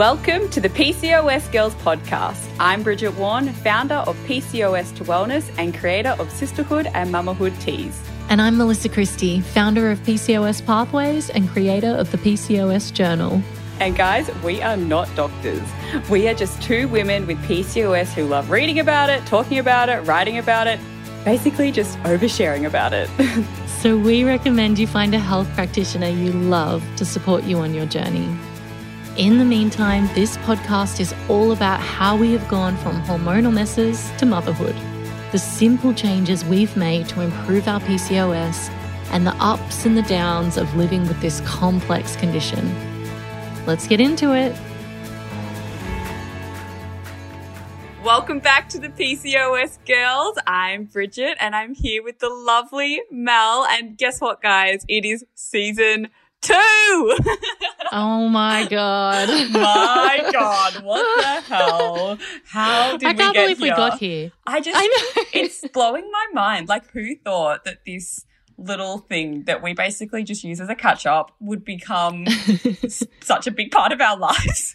Welcome to the PCOS Girls podcast. I'm Brigitte Warne, founder of PCOS to Wellness and creator of Sisterhood and Mamahood Teas. And I'm Melissa Christie, founder of PCOS Pathways and creator of the PCOS Journal. And guys, we are not doctors. We are just two women with PCOS who love reading about it, talking about it, writing about it, basically just oversharing about it. so we recommend you find a health practitioner you love to support you on your journey. In the meantime, this podcast is all about how we have gone from hormonal messes to motherhood, the simple changes we've made to improve our PCOS, and the ups and the downs of living with this complex condition. Let's get into it. Welcome back to the PCOS girls. I'm Brigitte and I'm here with the lovely Mel. And guess what, guys? It is season two. oh my god! my god! What the hell? How did I can't we believe here? we got here. I just, I know. it's blowing my mind. Like, who thought that this little thing that we basically just use as a catch up would become such a big part of our lives?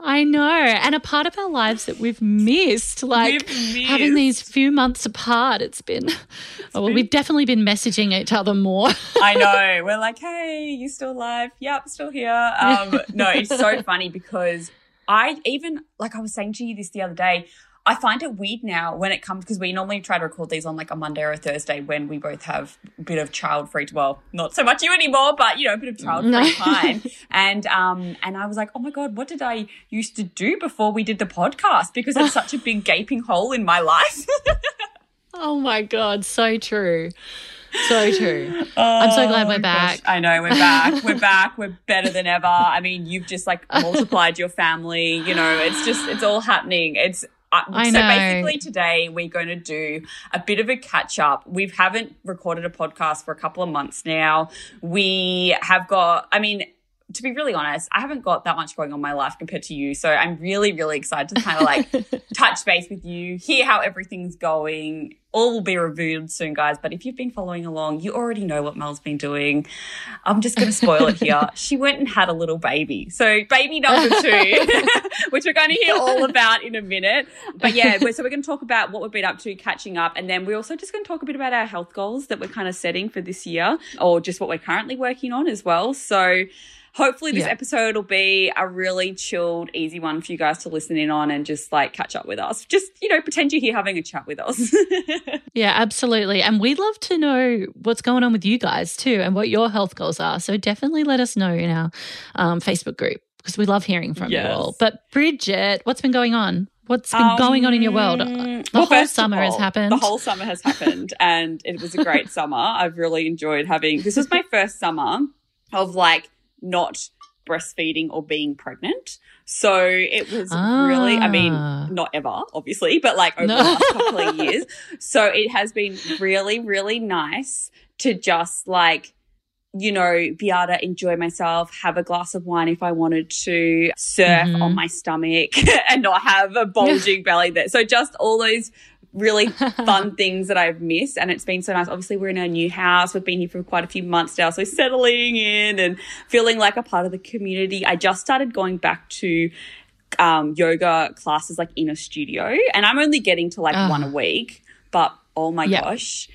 I know. And a part of our lives that we've missed, like we've missed. having these few months apart, it's been, it's well, been... we've definitely been messaging each other more. I know. We're like, hey, you still alive? Yep, still here. Um, no, it's so funny because I even, like I was saying to you this the other day, I find it weird now when it comes because we normally try to record these on like a Monday or a Thursday when we both have a bit of child free. Time well, not so much you anymore, but you know, a bit of child free no. time. And um, and I was like, oh my god, what did I used to do before we did the podcast? Because it's such a big gaping hole in my life. oh my god, so true. So true. Oh, I'm so glad we're back. Gosh. I know we're back. we're back. We're better than ever. I mean, you've just like multiplied your family. You know, it's just it's all happening. It's I so know. basically today we're going to do a bit of a catch up. We haven't recorded a podcast for a couple of months now. We have got, I mean, to be really honest, I haven't got that much going on in my life compared to you. So I'm really, really excited to kind of like touch base with you, hear how everything's going. All will be revealed soon, guys. But if you've been following along, you already know what Mel's been doing. I'm just going to spoil it here. she went and had a little baby. So baby number two, which we're going to hear all about in a minute. But yeah, so we're going to talk about what we've been up to, catching up. And then we're also just going to talk a bit about our health goals that we're kind of setting for this year or just what we're currently working on as well. So, hopefully this yeah. episode will be a really chilled, easy one for you guys to listen in on and just like catch up with us. Just, you know, pretend you're here having a chat with us. yeah, absolutely. And we'd love to know what's going on with you guys too and what your health goals are. So definitely let us know in our um, Facebook group because we love hearing from yes. you all. But Brigitte, what's been going on? What's been um, going on in your world? The well, whole summer all, has happened. The whole summer has happened, and it was a great summer. I've really enjoyed having. This was my first summer of like not breastfeeding or being pregnant. So it was ah. really, I mean, ah. not ever, obviously, but like over no. the last couple of years. So it has been really, really nice to just like, you know, be able to enjoy myself, have a glass of wine if I wanted to, surf mm-hmm. on my stomach and not have a bulging belly there. So just all those really fun things that I've missed. And it's been so nice. Obviously, we're in our new house. We've been here for quite a few months now. So settling in and feeling like a part of the community. I just started going back to um, yoga classes like in a studio. And I'm only getting to like uh. one a week. But oh my yep. gosh.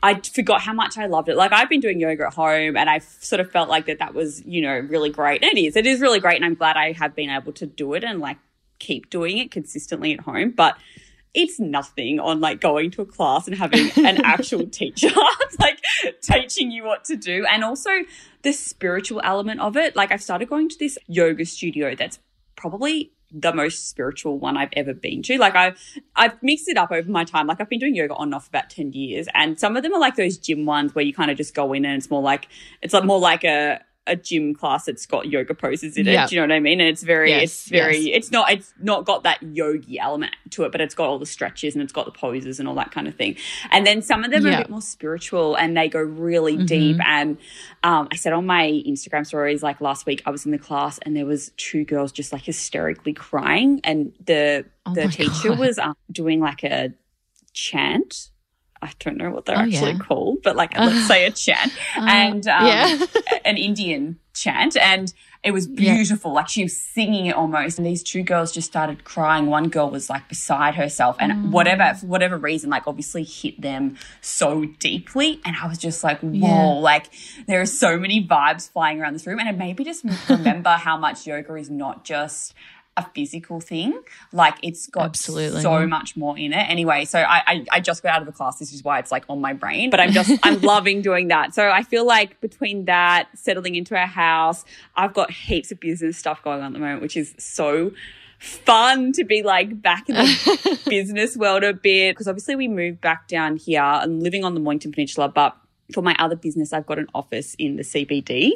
I forgot how much I loved it. Like I've been doing yoga at home and I sort of felt like that that was, you know, really great. And it is. It is really great and I'm glad I have been able to do it and like keep doing it consistently at home. But it's nothing on like going to a class and having an actual teacher like teaching you what to do and also the spiritual element of it like i've started going to this yoga studio that's probably the most spiritual one I've ever been to. Like I've I've mixed it up over my time. Like I've been doing yoga on and off about 10 years and some of them are like those gym ones where you kind of just go in and it's more like it's like more like a a gym class that's got yoga poses in it. Yep. Do you know what I mean? And it's very, yes, it's very, yes. it's not, it's not got that yogi element to it, but it's got all the stretches and it's got the poses and all that kind of thing. And then some of them yep. are a bit more spiritual and they go really mm-hmm. deep. And um, I said on my Instagram stories, like last week, I was in the class and there was two girls just like hysterically crying, and the oh the teacher God. was um, doing like a chant I don't know what they're oh, actually yeah. called, but like let's say a chant uh, and um, yeah. an Indian chant and it was beautiful. Yeah. Like she was singing it almost. And these two girls just started crying. One girl was like beside herself and mm. whatever, for whatever reason, like obviously hit them so deeply. And I was just like, whoa, yeah. like there are so many vibes flying around this room. And it made me just remember how much yoga is not just a physical thing. Like it's got Absolutely. so much more in it. Anyway, so I, I, I just got out of the class. This is why it's like on my brain. But I'm just I'm loving doing that. So I feel like between that, settling into our house, I've got heaps of business stuff going on at the moment, which is so fun to be like back in the business world a bit. Because obviously we moved back down here and living on the Mornington Peninsula, but for my other business, I've got an office in the CBD.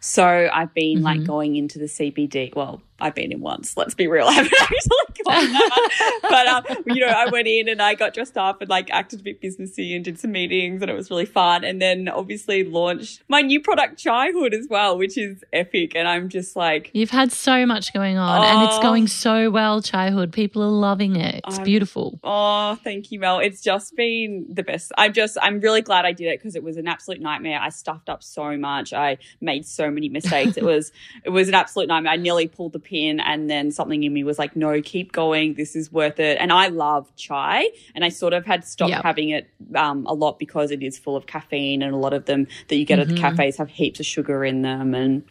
So I've been mm-hmm. like going into the CBD. Well, I've been in once. Let's be real. I haven't actually gone there. but, um, you know, I went in and I got dressed up and like acted a bit businessy and did some meetings and it was really fun. And then obviously launched my new product, Chaihood, as well, which is epic. And I'm just like. You've had so much going on oh, and it's going so well, Chaihood. People are loving it. It's I'm, beautiful. Oh, thank you, Mel. It's just been the best. I'm just, I'm really glad I did it because it was an absolute nightmare. I stuffed up so much. I made so many mistakes. it was, it was an absolute nightmare. I nearly pulled the pin and then something in me was like no keep going this is worth it and i love chai and i sort of had stopped yep. having it um, a lot because it is full of caffeine and a lot of them that you get mm-hmm. at the mm-hmm. cafes have heaps of sugar in them and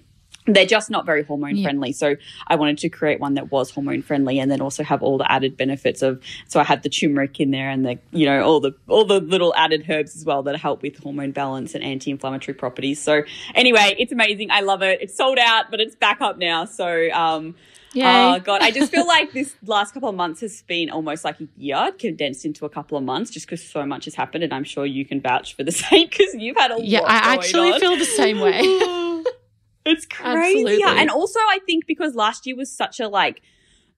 they're just not very hormone friendly. Yeah. So I wanted to create one that was hormone friendly and then also have all the added benefits of so I had the turmeric in there and the you know all the all the little added herbs as well that help with hormone balance and anti-inflammatory properties. So anyway, it's amazing. I love it. It's sold out, but it's back up now. So um Yay. Oh god, I just feel like this last couple of months has been almost like a year condensed into a couple of months, just because so much has happened, and I'm sure you can vouch for the same because you've had a yeah. I actually on. feel the same way. it's crazy, Absolutely. and also I think because last year was such a like,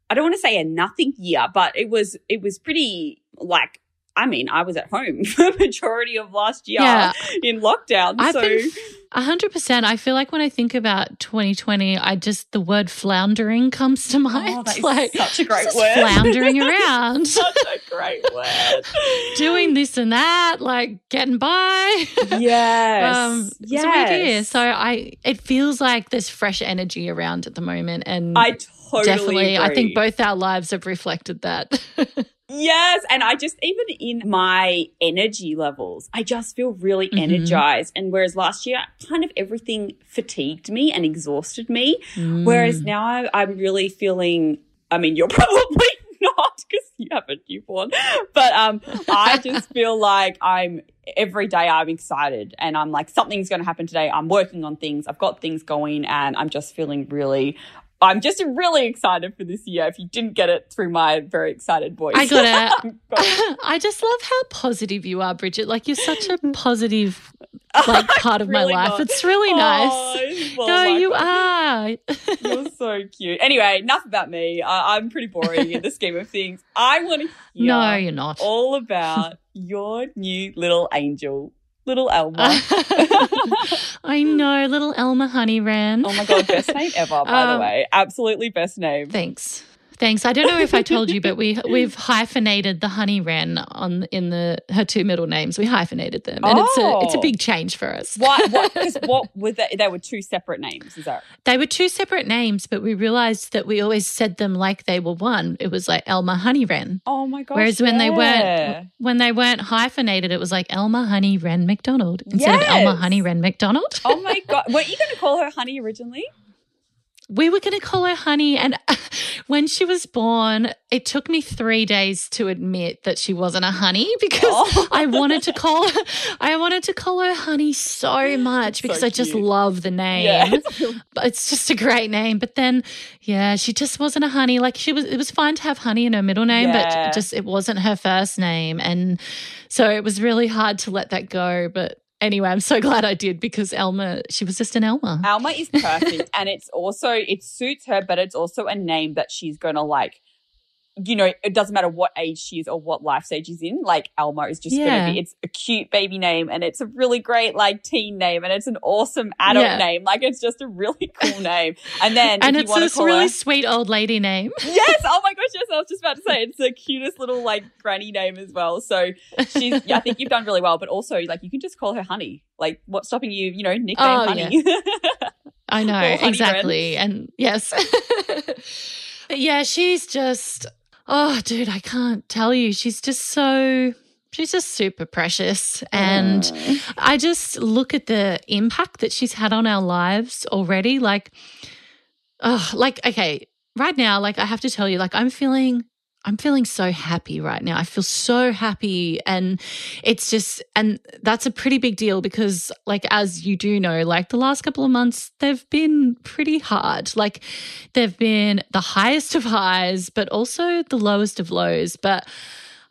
I don't want to say a nothing year, but it was it was pretty like I mean, I was at home for majority of last year yeah. in lockdown. I've so been hundred percent. I feel like when I think about 2020, I just the word floundering comes to mind. Oh, that is like such a great word. Floundering around. such a great word. Doing this and that, like getting by. Yes. um, yes. It's weird year. So I it feels like there's fresh energy around at the moment. And I totally definitely agree. I think both our lives have reflected that. Yes. And I just, even in my energy levels, I just feel really mm-hmm. energized. And whereas last year, kind of everything fatigued me and exhausted me. Mm. Whereas now I, I'm really feeling, I mean, you're probably not because you have a newborn, but um, I just feel like I'm every day I'm excited and I'm like, something's going to happen today. I'm working on things. I've got things going and I'm just feeling really I'm just really excited for this year. If you didn't get it through my very excited voice, I got it. I just love how positive you are, Brigitte. Like you're such a positive like part of really my life. Not. It's really oh, nice. Oh, no, like you are. you're so cute. Anyway, enough about me. I- am pretty boring in the scheme of things. I want to hear. No, you're not. All about your new little angel little Elma. I know, little Elma Honey Wren. Oh my god, best name ever, by um, the way. Absolutely best name. Thanks. Thanks. I don't know if I told you, but we we've hyphenated the honey wren on in the her two middle names. We hyphenated them, and oh. it's a it's a oh. big oh. change for us. What? What? Because what were they? They were two separate names. Is that? They were two separate names, but we realized that we always said them like they were one. It was like Elma Honey Wren. Oh my gosh! Whereas when yeah. they weren't when they weren't hyphenated, it was like Elma Honey Wren McDonald instead yes. of Elma Honey Wren McDonald. oh my god! Were you going to call her Honey originally? We were going to call her honey. And when she was born, it took me three days to admit that she wasn't a honey because oh. I wanted to call her, I wanted to call her honey so much because so I just love the name. Yeah. But it's just a great name. But then, yeah, she just wasn't a honey. Like she was, it was fine to have honey in her middle name, yeah. but just it wasn't her first name. And so it was really hard to let that go. But Anyway, I'm so glad I did because Elma, she was just an Elma. Alma is perfect. and it's also, it suits her, but it's also a name that she's to like you know, it doesn't matter what age she is or what life stage she's in. Like Elma is just yeah. going to be, it's a cute baby name and it's a really great like teen name and it's an awesome adult yeah. name. Like it's just a really cool name. And then, and it's this really her, sweet old lady name. yes. Oh my gosh. Yes. I was just about to say it's the cutest little like granny name as well. So she's, yeah, I think you've done really well, but also like you can just call her Honey. Like what's stopping you, you know, nickname oh, Honey. Yeah. I know exactly, and yes, yeah, she's just oh, dude, I can't tell you. She's just so she's just super precious, and Mm. I just look at the impact that she's had on our lives already. Like, oh, like okay, right now, like I have to tell you, like I'm feeling. I'm feeling so happy right now. I feel so happy. And it's just, and that's a pretty big deal because, like, as you do know, like the last couple of months, they've been pretty hard. Like, they've been the highest of highs, but also the lowest of lows. But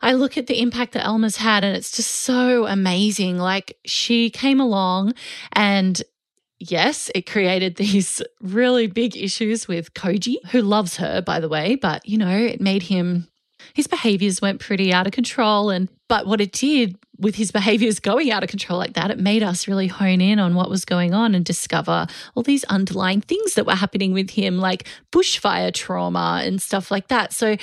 I look at the impact that Elma's had, and it's just so amazing. Like, she came along and Yes, it created these really big issues with Koji, who loves her, by the way, but you know, it made him his behaviors went pretty out of control and but what it did with his behaviors going out of control like that, it made us really hone in on what was going on and discover all these underlying things that were happening with him, like bushfire trauma and stuff like that. So,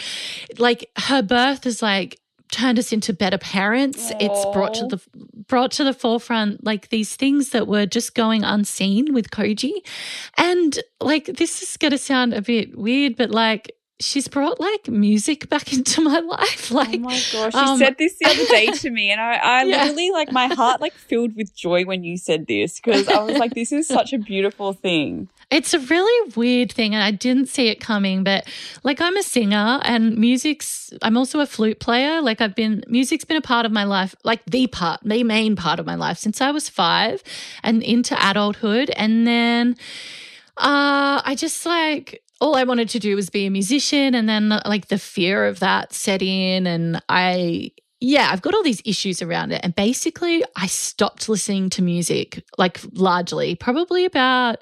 like, her birth is like turned us into better parents. It's brought to the brought to the forefront like these things that were just going unseen with Koji. And like this is going to sound a bit weird, but like she's brought like music back into my life. Like oh my gosh, she um, said this the other day to me, and I, I Yeah. literally like my heart like filled with joy when you said this because I was like, this is such a beautiful thing. It's a really weird thing, and I didn't see it coming. But like, I'm a singer, and music's. I'm also a flute player. Like, I've been music's been a part of my life, like the part, the main part of my life since I was five, and into adulthood. And then, uh, I just like all I wanted to do was be a musician, and then like the fear of that set in, and I yeah, I've got all these issues around it. And basically, I stopped listening to music, like largely, probably about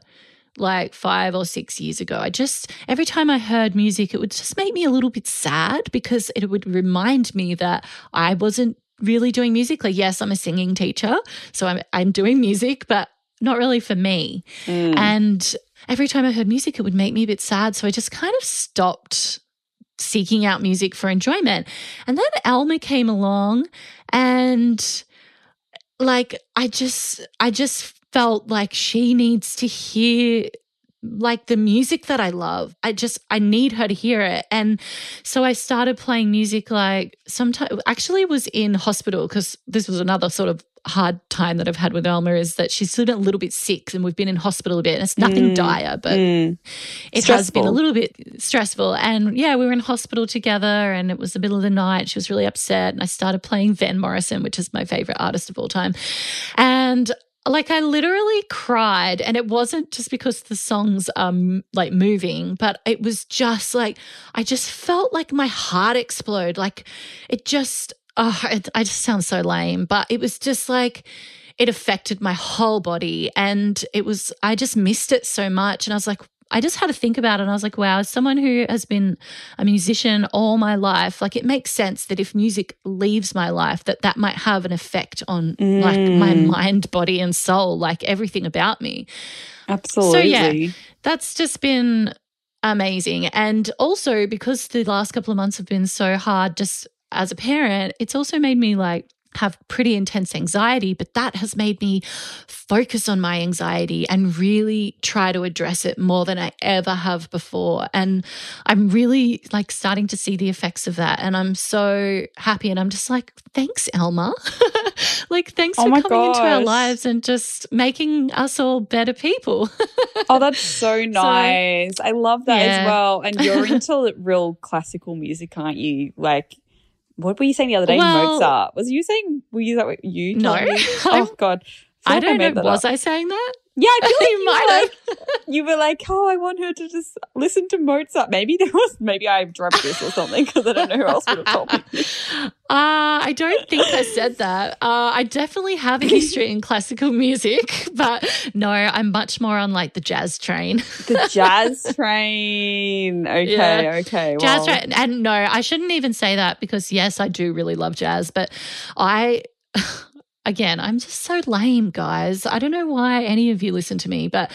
like five or six years ago. I just, every time I heard music, it would just make me a little bit sad because it would remind me that I wasn't really doing music. Like, yes, I'm a singing teacher, so I'm, I'm doing music, but not really for me. Mm. And every time I heard music, it would make me a bit sad. So I just kind of stopped seeking out music for enjoyment. And then Alma came along and like I just I just felt like she needs to hear like the music that I love. I just I need her to hear it. And so I started playing music like sometimes actually was in hospital because this was another sort of hard time that I've had with Elma is that she's been a little bit sick and we've been in hospital a bit. And it's nothing Mm. dire, but Mm. it has been a little bit stressful. And yeah, we were in hospital together and it was the middle of the night. She was really upset. And I started playing Van Morrison, which is my favorite artist of all time. And like I literally cried. And it wasn't just because the songs are m- like moving, but it was just like, I just felt like my heart explode. Like it just, oh, it, I just sound so lame, but it was just like, it affected my whole body and it was i just missed it so much and i was like i just had to think about it and i was like wow as someone who has been a musician all my life like it makes sense that if music leaves my life that that might have an effect on like my Mm. mind body and soul like everything about me Absolutely. So, yeah, that's just been amazing. And also because the last couple of months have been so hard just as a parent, it's also made me like have pretty intense anxiety, but that has made me focus on my anxiety and really try to address it more than I ever have before. And I'm really like starting to see the effects of that. And I'm so happy. And I'm just like, thanks, Elma. like, thanks Oh for coming into our lives and just making us all better people. Oh, that's so nice. I love that Yeah. as well. And you're into real classical music, aren't you? Like, what were you saying the other day? Well- Mozart. Was you saying? Were you that you? No. me? Oh God. I like don't made know. Was up. I saying that? Yeah, I feel like You might were like, you were like, oh, I want her to just listen to Mozart. Maybe there was, maybe I dreamt this or something because I don't know who else would have told me. Uh, I don't think I said that. Uh, I definitely have a history in classical music, but no, I'm much more on like the jazz train. The jazz train. Okay, Yeah. okay. Jazz well, train. And no, I shouldn't even say that because yes, I do really love jazz, but I. Again, I'm just so lame, guys. I don't know why any of you listen to me, but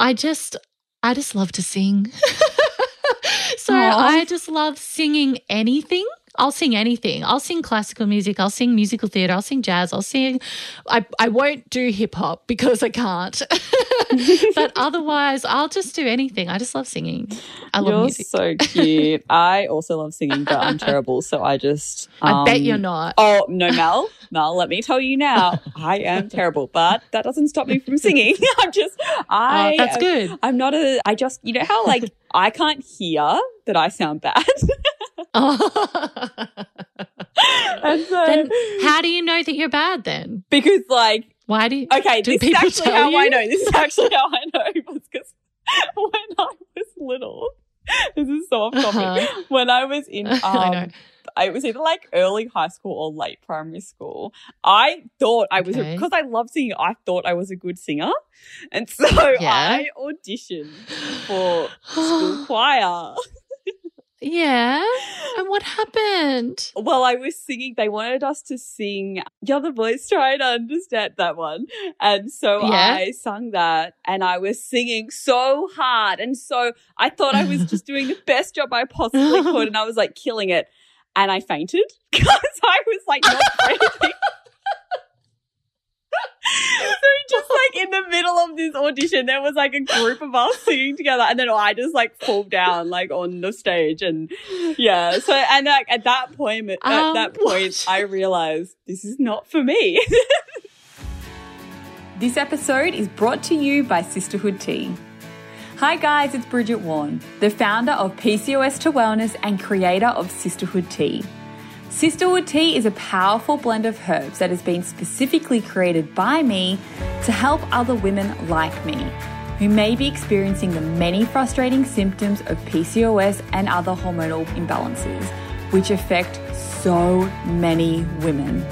I just, I just love to sing. so Aw. I just love singing anything. I'll sing anything. I'll sing classical music. I'll sing musical theatre. I'll sing jazz. I'll sing. I, I won't do hip hop because I can't. but otherwise, I'll just do anything. I just love singing. I love You're music. so cute. I also love singing, but I'm terrible. So I just. I bet um, you're not. Oh, no, Mel. Mel, let me tell you now, I am terrible, but that doesn't stop me from singing. I'm just, I. Oh, that's good. I'm not a, I just, you know how like I can't hear that I sound bad. And so, then how do you know that you're bad then? because like, Why do you? okay, Do this is actually how I know. This is actually how I know. Because when I was little, this is so off topic. Uh-huh. When I was in, um, I know. it was either like early high school or late primary school. I thought I was Okay. because I love singing. I thought I was a good singer, and so Yeah. I auditioned for school choir. Yeah. And what happened? Well, I was singing. They wanted us to sing. The other boys trying to understand that one, and so Yeah. I sung that, and I was singing so hard, and so I thought I was just doing the best job I possibly could, and I was like killing it, and I fainted because I was like not breathing. just like in the middle of this audition, there was like a group of us singing together, and then I just like fall down like on the stage, and yeah. So and like at that point, at Um, that point? I realized this is not for me. this episode is brought to you by Sisterhood Tea. Hi guys, it's Brigitte Warne, the founder of PCOS to Wellness and creator of Sisterhood Tea. Sisterhood Tea is a powerful blend of herbs that has been specifically created by me to help other women like me who may be experiencing the many frustrating symptoms of PCOS and other hormonal imbalances, which affect so many women.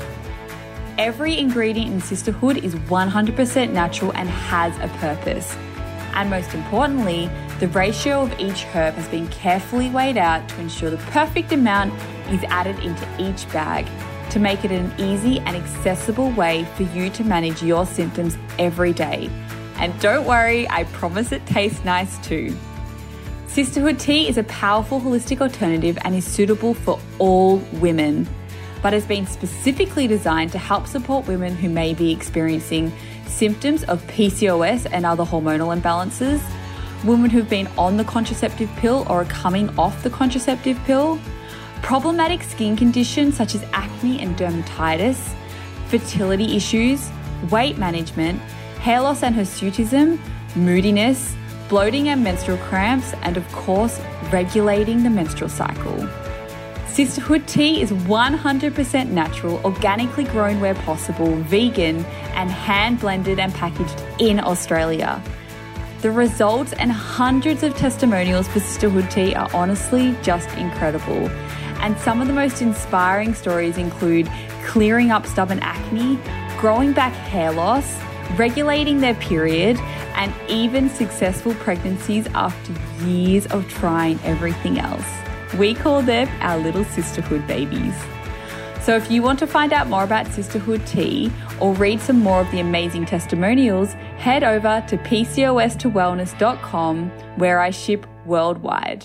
Every ingredient in Sisterhood is 100% natural and has a purpose. And most importantly, the ratio of each herb has been carefully weighed out to ensure the perfect amount is added into each bag to make it an easy and accessible way for you to manage your symptoms every day. And don't worry, I promise it tastes nice too. Sisterhood tea is a powerful holistic alternative and is suitable for all women, but has been specifically designed to help support women who may be experiencing symptoms of PCOS and other hormonal imbalances, women who've been on the contraceptive pill or are coming off the contraceptive pill, problematic skin conditions such as acne and dermatitis, fertility issues, weight management, hair loss and hirsutism, moodiness, bloating and menstrual cramps, and of course, regulating the menstrual cycle. Sisterhood tea is 100% natural, organically grown where possible, vegan, and hand blended and packaged in Australia. The results and hundreds of testimonials for Sisterhood tea are honestly just incredible. And some of the most inspiring stories include clearing up stubborn acne, growing back hair loss, regulating their period, and even successful pregnancies after years of trying everything else. We call them our little sisterhood babies. So if you want to find out more about Sisterhood Tea or read some more of the amazing testimonials, head over to PCOS2wellness.com where I ship worldwide.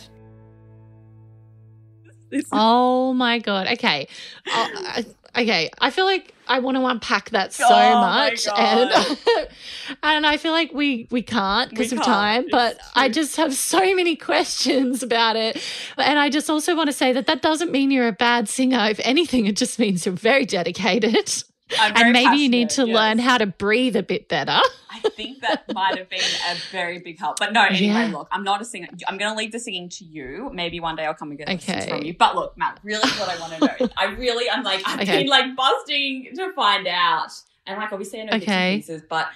Oh my god. Okay. Uh, okay. I feel like I want to unpack that so Oh much, and and I feel like we we can't because of time. But I just have so many questions about it, and I just also want to say that that doesn't mean you're a bad singer. If anything, it just means you're very dedicated, and maybe you need to yes. learn how to breathe a bit better. I think that might have been a very big help. But no, anyway, Yeah. look, I'm not a singer. I'm going to leave the singing to you. Maybe one day I'll come and get lessons Okay. from you. But look, Matt, really what I want to know. I really, I'm like, I've Okay. been like busting to find out. And like, obviously I know Okay. pieces, but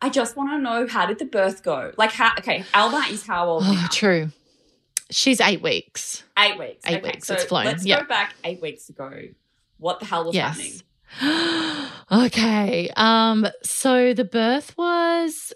I just want to know how did the birth go? Like, how, okay, Alba is how old Oh, true. She's eight weeks. Eight weeks. Eight okay, weeks, So it's flown, let's yeah. go back eight weeks ago. What the hell was happening? Okay. Um. So the birth was.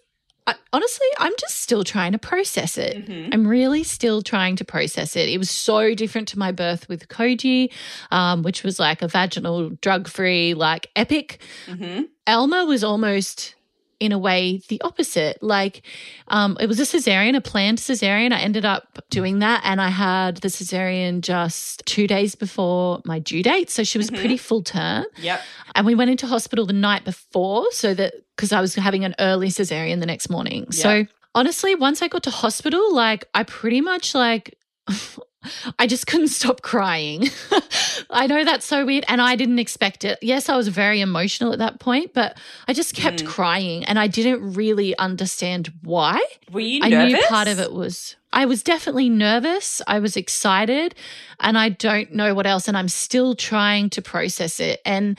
I, honestly, I'm just still trying to process it. Mhm. I'm really still trying to process it. It was so different to my birth with Koji, um, which was like a vaginal, drug free, like epic. Mhm. Elma was almost in a way the opposite. Like um, it was a cesarean, a planned cesarean. I ended up doing that and I had the cesarean just two days before my due date. So she was Mhm. pretty full term. Yep. And we went into hospital the night before so that because I was having an early cesarean the next morning. So honestly, once I got to hospital, like I pretty much like I just couldn't stop crying. I know that's so weird and I didn't expect it. Yes, I was very emotional at that point, but I just kept Mm. crying and I didn't really understand why. Were you I nervous? knew part of it was I was definitely nervous. I was excited, and I don't know what else. And I'm still trying to process it. And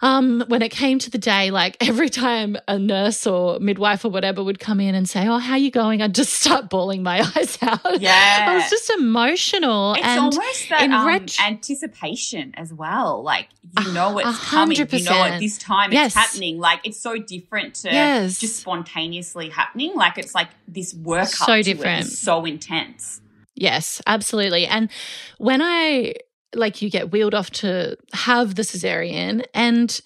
um, when it came to the day, like every time a nurse or midwife or whatever would come in and say, "Oh, how you going?" I'd just start bawling my eyes out. Yeah. I was just emotional. It's and almost that in um, ret- anticipation as well. Like you know A it's coming. You know at this time Yes. it's happening. Like it's so different to Yes. just spontaneously happening. Like it's like this work up So to it different. so intense. Yes, absolutely. And when I like you get wheeled off to have the cesarean and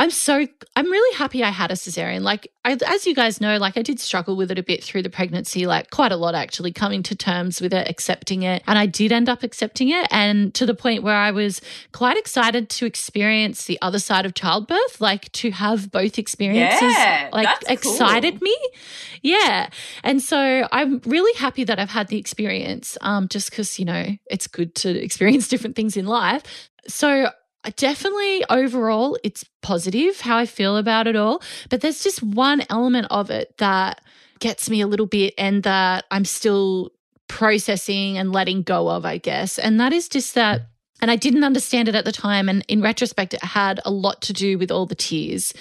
I'm so I'm really happy I had a cesarean. Like I, as you guys know, like I did struggle with it a bit through the pregnancy, like quite a lot actually, coming to terms with it, accepting it, and I did end up accepting it, and to the point where I was quite excited to experience the other side of childbirth, like to have both experiences, Yeah, like that's cool. excited me. Yeah, and so I'm really happy that I've had the experience, um, just because you know it's good to experience different things in life. So definitely overall it's positive how I feel about it all, but there's just one element of it that gets me a little bit and that I'm still processing and letting go of, I guess. And that is just that and I didn't understand it at the time. And in retrospect, it had a lot to do with all the tears,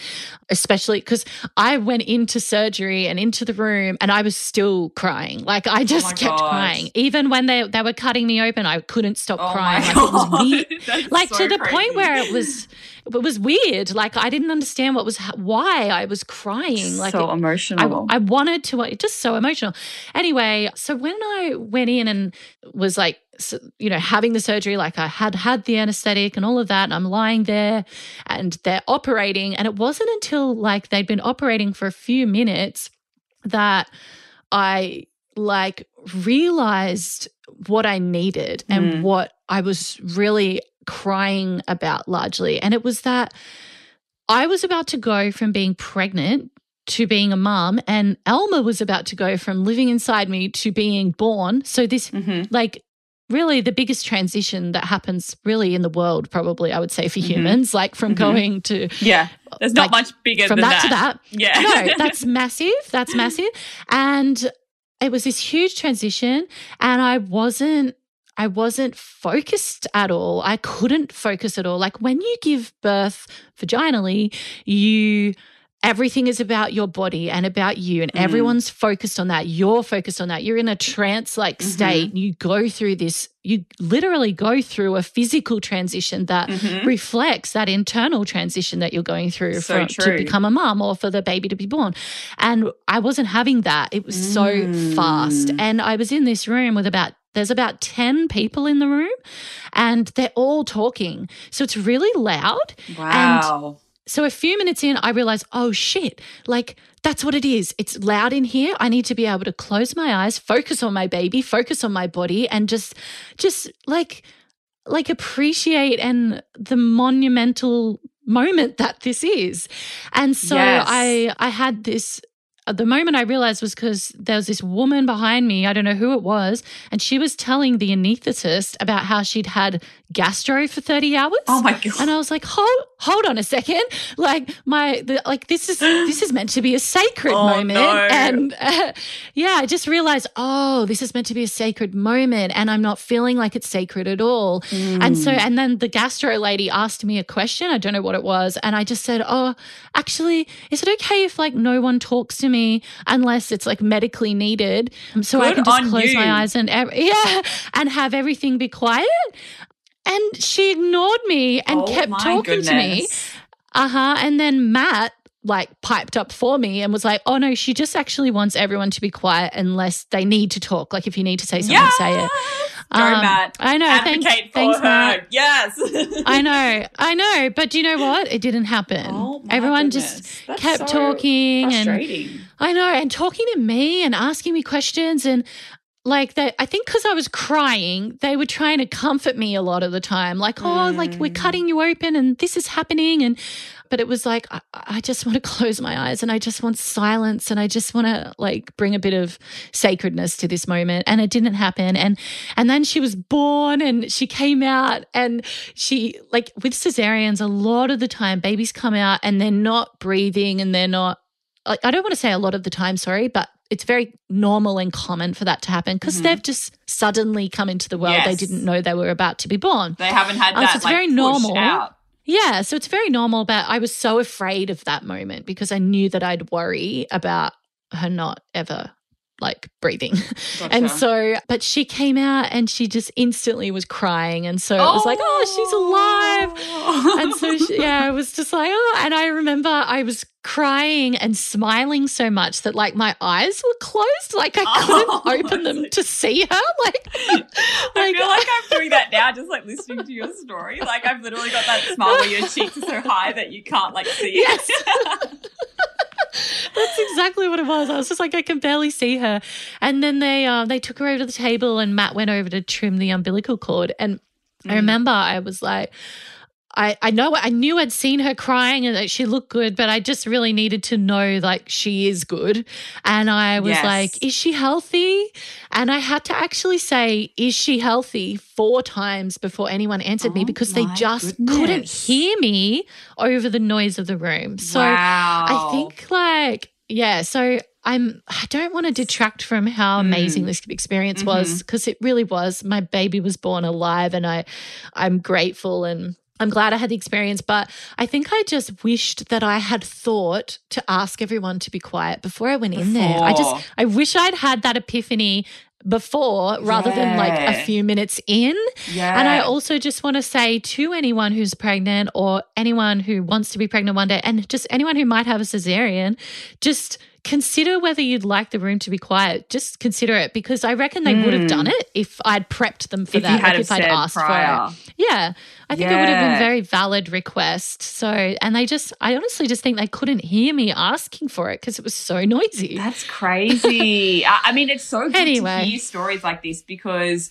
especially because I went into surgery and into the room and I was still crying. Like I oh just Oh kept gosh. crying. Even when they, they were cutting me open, I couldn't stop Oh crying. Like, it was weird like so to the crazy. point where it was it was weird like i didn't understand what was why i was crying like so it- emotional. I, I wanted to it just so emotional anyway so when i went in and was like you know having the surgery like i had had the anesthetic and all of that and i'm lying there and they're operating and it wasn't until like they'd been operating for a few minutes that i like realized what i needed and Mm. what i was really crying about largely. And it was that i was about to go from being pregnant to being a mom, and elma was about to go from living inside me to being born. So this Mhm. like really the biggest transition that happens really in the world probably i would say for Mhm. humans like from Mhm. going to Yeah, there's not much bigger from than that, to that. Yeah, no that's massive. That's massive. And it was this huge transition and i wasn't i wasn't focused at all i couldn't focus at all like when you give birth vaginally you everything is about your body and about you and Mm. everyone's focused on that you're focused on that you're in a trance like Mhm. state you go through this you literally go through a physical transition that Mhm. reflects that internal transition that you're going through So for, to become a mom or for the baby to be born. And I wasn't having that. It was so Mm. fast. And I was in this room with about there's about 10 people in the room and they're all talking. So it's really loud. Wow. So a few minutes in, I realized, oh shit, like that's what it is. It's loud in here. I need to be able to close my eyes, focus on my baby, focus on my body, and just, just like, like appreciate and the monumental moment that this is. And so Yes. I, I had this. Uh, The moment I realized was because there was this woman behind me. I don't know who it was, and she was telling the anaesthetist about how she'd had gastro for thirty hours. oh my god. And I was like, hold, hold on a second. Like my, the, like this is this is meant to be a sacred Oh, moment, no. and uh, yeah, I just realized, oh, this is meant to be a sacred moment, and I'm not feeling like it's sacred at all. And so, Mm. and then the gastro lady asked me a question. I don't know what it was, and I just said, oh, actually, is it okay if like no one talks to me unless it's like medically needed, so I can just close you. my eyes and yeah, and have everything be quiet. And she ignored me and Oh kept talking to me. Uh huh. And then Matt like piped up for me and was like, "Oh no, she just actually wants everyone to be quiet unless they need to talk. Like if you need to say something, say it." Go, Um, Matt. I know. Advocate Thanks, for thanks, her. Matt. Yes. I know, I know. But do you know what? It didn't happen. Oh, Everyone goodness. just That's kept so talking and I know, and talking to me and asking me questions and like that I think because I was crying, they were trying to comfort me a lot of the time. Like, oh, like we're Mm. cutting you open and this is happening. And but it was like I, I just want to close my eyes and I just want silence and I just want to like bring a bit of sacredness to this moment. And it didn't happen. And and then she was born and she came out and she like with cesareans, a lot of the time babies come out and they're not breathing and they're not like I don't want to say a lot of the time, sorry, but it's very normal and common for that to happen because Mhm. they've just suddenly come into the world. They didn't know they were about to be born. They haven't had Oh, so it's like, very normal. out. Yeah, so it's very normal, but I was so afraid of that moment because I knew that I'd worry about her not ever like breathing. And so, but she came out and she just instantly was crying. And so it was like, oh, she's alive. And so, she, yeah, it was just like, oh, and I remember I was crying and smiling so much that like my eyes were closed. Like I couldn't Oh, open them to see her. Like, I like- feel like I'm doing that now, just like listening to your story. Like I've literally got that smile where your cheeks are so high that you can't like see it. That's exactly what it was. I was just like, I can barely see her. And then they uh, they took her over to the table, and Matt went over to trim the umbilical cord. And I Mm. remember I was like, I, I know I knew I'd seen her crying and that she looked good, but I just really needed to know like she is good. And I was Yes. like, is she healthy? And I had to actually say, is she healthy four times before anyone answered me Oh because they just couldn't hear me over the noise of the room. So wow. I think like yeah, so I'm I don't want to detract from how amazing Mm. this experience was because it really was. My baby was born alive and I I'm grateful and I'm glad I had the experience, but I think I just wished that I had thought to ask everyone to be quiet before I went in there. I just I wish I'd had that epiphany before rather than like a few minutes in. yeah. And I also just want to say to anyone who's pregnant or anyone who wants to be pregnant one day, and just anyone who might have a cesarean, just consider whether you'd like the room to be quiet. Just consider it because I reckon they would have Mm. done it if I'd prepped them for if that. like if I'd asked prior. for it. Yeah. I think it would have been a very valid request. So, and they just, I honestly just think they couldn't hear me asking for it because it was so noisy. That's crazy. I, I mean, it's so good Anyway. to hear stories like this because,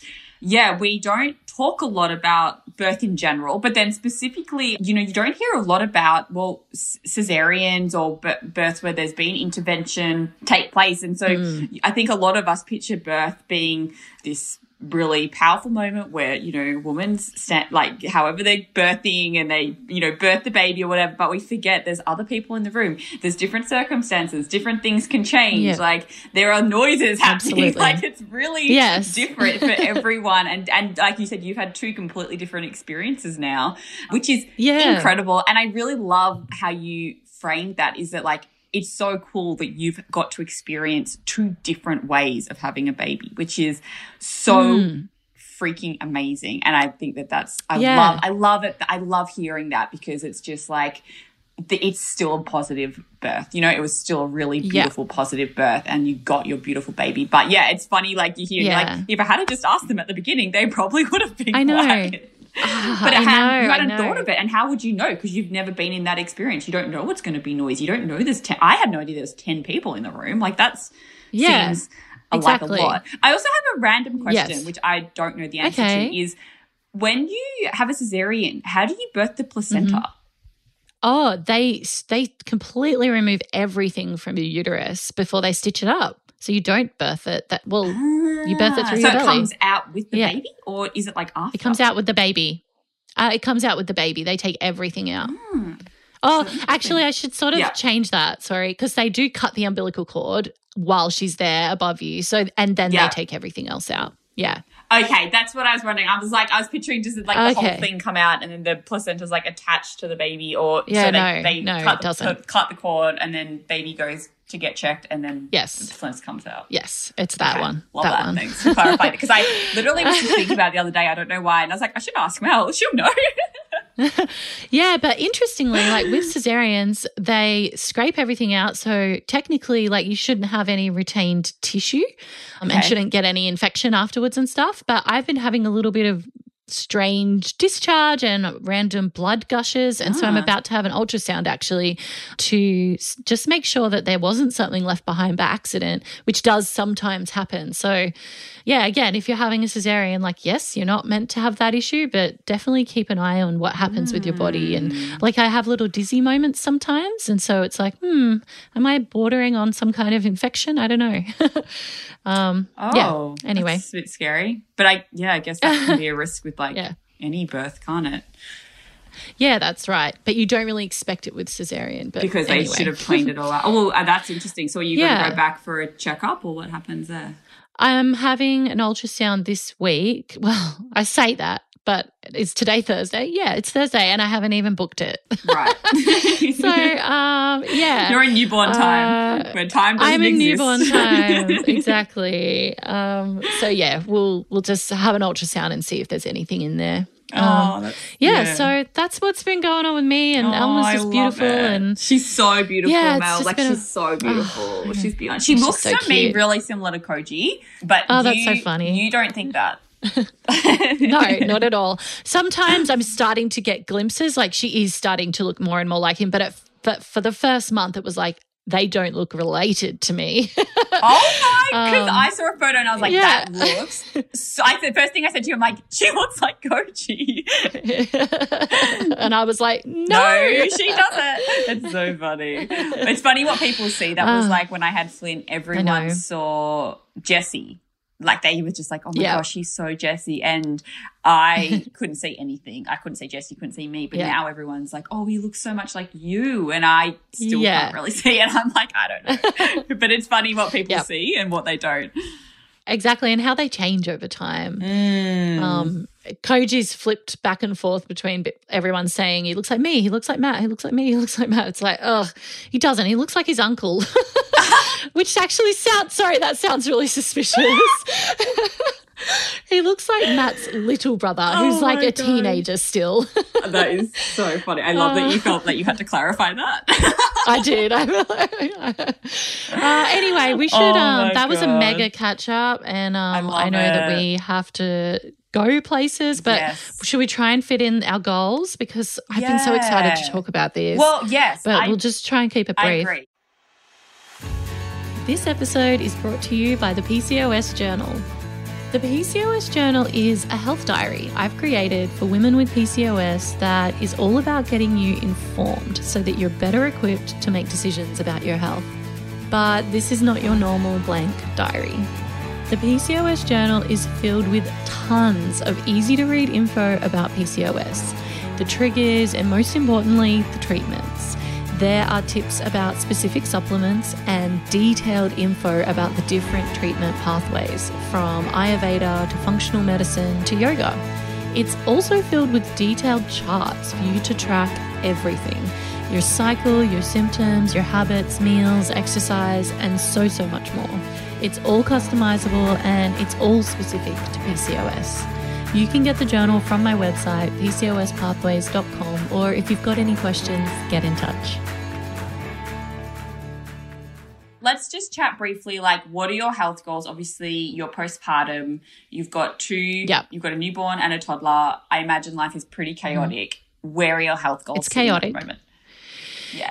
yeah, we don't talk a lot about birth in general, but then specifically, you know, you don't hear a lot about, well, cesareans or b- births where there's been intervention take place. And so Mm. I think a lot of us picture birth being this really powerful moment where you know women's stand like however they're birthing and they you know birth the baby or whatever but we forget there's other people in the room there's different circumstances different things can change Yeah. like there are noises happening Absolutely. like it's really Yes. different for everyone and and like you said you've had two completely different experiences now which is Yeah. incredible and i really love how you framed that is that like it's so cool that you've got to experience two different ways of having a baby which is so Mm. freaking amazing and i think that that's i Yeah. love i love it i love hearing that because it's just like the, it's still a positive birth you know it was still a really Yeah. beautiful positive birth and you got your beautiful baby but yeah it's funny like you hear Yeah. like if i had just asked them at the beginning they probably would have been I know. quiet. Ah, But I had, know, you hadn't thought of it, and how would you know? Because you've never been in that experience. You don't know what's going to be noisy. You don't know there's ten. I had no idea there's ten people in the room. Like that's Yeah, seems a- like a lot. I also have a random question, Yes. which I don't know the answer Okay. to. Is when you have a cesarean, how do you birth the placenta? Mm-hmm. Oh, they they completely remove everything from your uterus before they stitch it up. So you don't birth it. That well, You birth it Ah, through so your it comes out with the Yeah. baby, or is it like after? it comes out with the baby. Uh, it comes out with the baby. They take everything out. Hmm. Oh, So actually, I should sort of Yeah. change that. Sorry, because they do cut the umbilical cord while she's there above you. So and then Yeah. they take everything else out. Yeah. Okay, that's what I was wondering. I was like, I was picturing just like the Okay. whole thing come out, and then the placenta's like attached to the baby, or Yeah, so they, no, they no, cut, it the, doesn't. cut the cord, and then baby goes to get checked, and then Yes. the placenta comes out. Yes, it's that Okay, one. Love that, that. one. Thanks for clarifying because I literally was just thinking about it the other day. I don't know why, and I was like, I should ask Mel. She'll know. yeah, but interestingly, like with cesareans, they scrape everything out. So technically, like you shouldn't have any retained tissue um, and shouldn't get any infection afterwards and stuff. But I've been having a little bit of strange discharge and random blood gushes. And so I'm Ah. about to have an ultrasound actually to just make sure that there wasn't something left behind by accident, which does sometimes happen. So, yeah, again, if you're having a cesarean, like, yes, you're not meant to have that issue, but definitely keep an eye on what happens with your body. And like, I have little dizzy moments sometimes. And so it's like, hmm, am I bordering on some kind of infection? I don't know. um, Oh, yeah. Anyway. that's a bit scary. But I, yeah, I guess that can be a risk with like Yeah. any birth, can't it? Yeah, that's right. But you don't really expect it with cesarean. But Because they should have cleaned it all out. Oh, well, uh, that's interesting. So are you going Yeah. to go back for a checkup, or what happens there? I'm having an ultrasound this week. Well, I say that, but it's today Thursday. Yeah, it's Thursday, and I haven't even booked it. Right. so, um, yeah, You're in newborn time, Uh, where time doesn't I'm in exist. newborn time. exactly. Um, so yeah, we'll we'll just have an ultrasound and see if there's anything in there. Um, Oh, that's, yeah, so that's what's been going on with me, and Oh, Elma's just beautiful, and she's so beautiful, Yeah, Mel. Like been a- she's so beautiful. Oh, she's beyond. She She's looks so to me really similar to Koji, but Oh, that's so funny. You don't think that? no, not at all. Sometimes I'm starting to get glimpses, like she is starting to look more and more like him. But at, but for the first month, it was like they don't look related to me. Oh my! Because Um, I saw a photo and I was like, yeah. "That looks." So I said, first thing I said to you, I'm like, "She looks like Koji." and I was like, no, No, she doesn't. It's so funny. It's funny what people see. That was Ah. like when I had Flynn, everyone saw Jessie. Like they were just like, oh my Yeah. gosh, she's so Jessie. And I couldn't see anything. I couldn't see Jessie, couldn't see me. But Yeah. now everyone's like, oh, he looks so much like you. And I still Yeah. can't really see it. I'm like, I don't know. but it's funny what people Yep. see and what they don't. Exactly, and how they change over time. Mm. Um, Koji's flipped back and forth between everyone saying he looks like me, he looks like Matt, he looks like me, he looks like Matt. It's like, oh, he doesn't. He looks like his uncle, which actually sounds. Sorry, that sounds really suspicious. he looks like Matt's little brother, who's Oh like a God. teenager still. that is so funny. I love that you felt that you had to clarify that. I did. uh, anyway, we should. Oh um, that was a mega catch up, and um, I, love know that we have to go places, but Yes. should we try and fit in our goals? Because I've been so excited to talk about this. well, yes. but I, we'll just try and keep it I brief. agree. This episode is brought to you by the PCOS Journal. The PCOS Journal is a health diary I've created for women with PCOS that is all about getting you informed so that you're better equipped to make decisions about your health. But this is not your normal blank diary. The PCOS Journal is filled with tons of easy to read info about PCOS, the triggers, and most importantly, the treatments. There are tips about specific supplements and detailed info about the different treatment pathways, from Ayurveda to functional medicine to yoga. It's also filled with detailed charts for you to track everything your cycle, your symptoms, your habits, meals, exercise, and so, so much more. It's all customizable and it's all specific to PCOS. You can get the journal from my website, pcospathways.com, or if you've got any questions, get in touch. Let's just chat briefly. Like, what are your health goals? Obviously, you're postpartum. You've got two. Yep. You've got a newborn and a toddler. I imagine life is pretty chaotic. Where are your health goals? Mm-hmm. It's sitting at the chaotic. moment?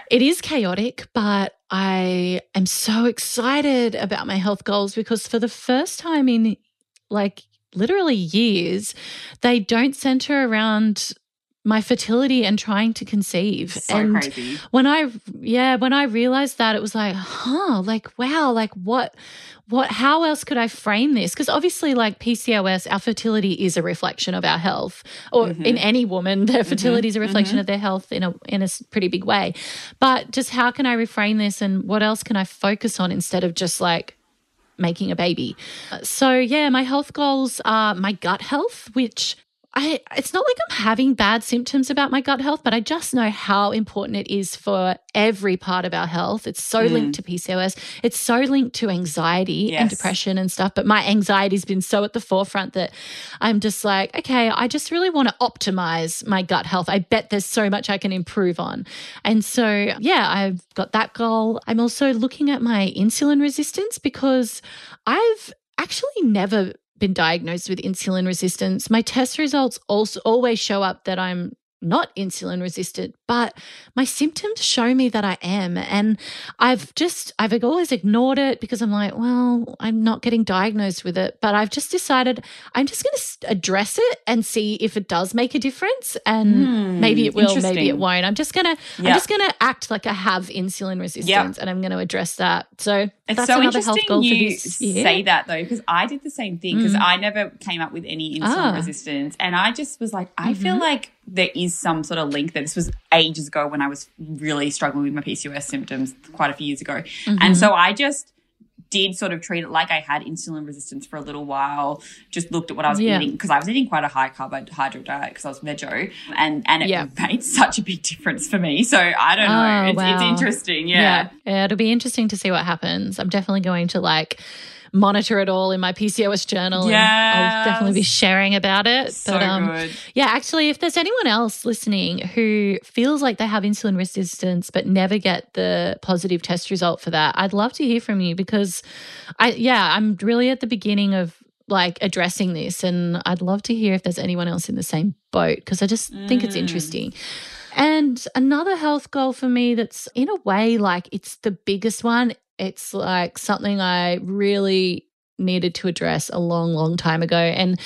It is chaotic, but I am so excited about my health goals because for the first time in like literally years, they don't center around my fertility and trying to conceive. So and crazy. when I yeah, when I realized that it was like, huh, like wow, like what what how else could I frame this? Because obviously like PCOS, our fertility is a reflection of our health. Or Mhm. in any woman, their fertility is a reflection mhm. of their health in a in a pretty big way. But just how can I reframe this and what else can I focus on instead of just like making a baby? So yeah, my health goals are my gut health, which I it's not like I'm having bad symptoms about my gut health, but I just know how important it is for every part of our health. It's so mm. linked to PCOS. It's so linked to anxiety yes. and depression and stuff. But my anxiety's been so at the forefront that I'm just like, okay, I just really want to optimize my gut health. I bet there's so much I can improve on. And so, yeah, I've got that goal. I'm also looking at my insulin resistance because I've actually never been diagnosed with insulin resistance. My test results also always show up that I'm not insulin resistant, but my symptoms show me that I am. And I've just, I've always ignored it because I'm like, well, I'm not getting diagnosed with it. But I've just decided I'm just going to address it and see if it does make a difference. And mm, maybe it will, maybe it won't. I'm just going to, yep. I'm just going to act like I have insulin resistance yep. and I'm going to address that. So it's that's so another health goal you for this year. say that though, because I did the same thing because mm. I never came up with any insulin ah. resistance. And I just was like, I mm-hmm. feel like there is some sort of link that this was ages ago when I was really struggling with my PCOS symptoms quite a few years ago. Mm-hmm. And so I just did sort of treat it like I had insulin resistance for a little while. Just looked at what I was yeah. eating because I was eating quite a high carbohydrate diet because I was vejo, and and it yeah. made such a big difference for me. So I don't know. Oh, it's, wow. it's interesting. Yeah. yeah, yeah. It'll be interesting to see what happens. I'm definitely going to like monitor it all in my PCOS journal. Yeah. I'll definitely be sharing about it. So but um, good. yeah, actually, if there's anyone else listening who feels like they have insulin resistance but never get the positive test result for that, I'd love to hear from you because I yeah, I'm really at the beginning of like addressing this and I'd love to hear if there's anyone else in the same boat because I just mm. think it's mm. interesting. And another health goal for me that's in a way like it's the biggest one it's like something I really needed to address a long, long time ago. And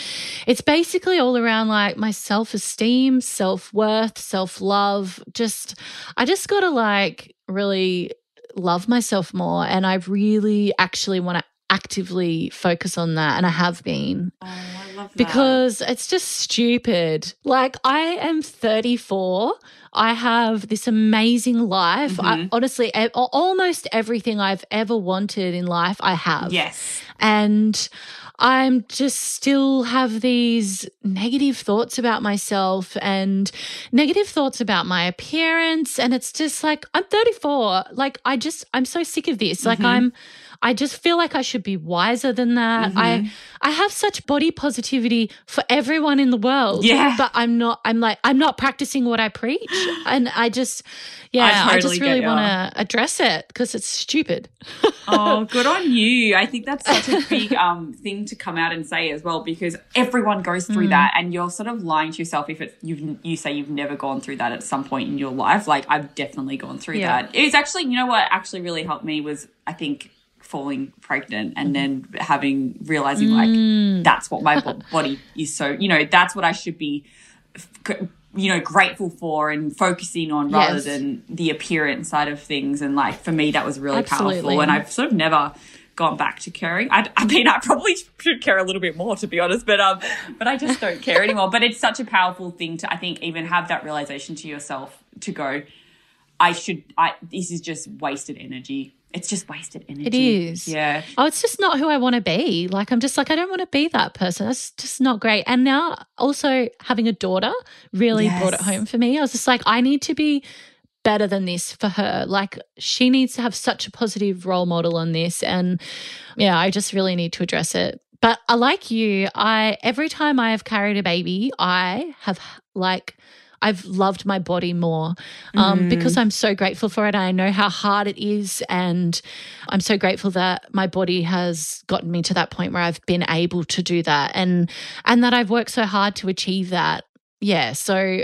it's basically all around like my self esteem, self worth, self love. Just, I just got to like really love myself more. And I really actually want to actively focus on that. And I have been. Oh, because it's just stupid. Like, I am 34. I have this amazing life. Mm-hmm. I, honestly, almost everything I've ever wanted in life, I have. Yes. And I'm just still have these negative thoughts about myself and negative thoughts about my appearance. And it's just like, I'm 34. Like, I just, I'm so sick of this. Like, mm-hmm. I'm, I just feel like I should be wiser than that. Mm-hmm. I I have such body positivity for everyone in the world. Yeah. But I'm not I'm like I'm not practicing what I preach. And I just yeah, I, totally I just really want to address it because it's stupid. oh, good on you. I think that's such a big um thing to come out and say as well because everyone goes through mm. that and you're sort of lying to yourself if it's you you say you've never gone through that at some point in your life. Like I've definitely gone through yeah. that. It's actually, you know what actually really helped me was I think falling pregnant and then having realizing mm. like that's what my body is so you know that's what I should be you know grateful for and focusing on rather yes. than the appearance side of things and like for me that was really Absolutely. powerful and I've sort of never gone back to caring. I, I, mean, I probably should care a little bit more, to be honest, but um, but I just don't care anymore. But it's such a powerful thing to, I think, even have that realization to yourself to go, I should, I this is just wasted energy it's just wasted energy. It is. Yeah. Oh, it's just not who I want to be. Like, I'm just like, I don't want to be that person. That's just not great. And now also having a daughter really yes. brought it home for me. I was just like, I need to be better than this for her. Like, she needs to have such a positive role model on this. And yeah, I just really need to address it. But I like you, I every time I have carried a baby, I have like I've loved my body more um, mm. because I'm so grateful for it. I know how hard it is. And I'm so grateful that my body has gotten me to that point where I've been able to do that and, and that I've worked so hard to achieve that. Yeah. So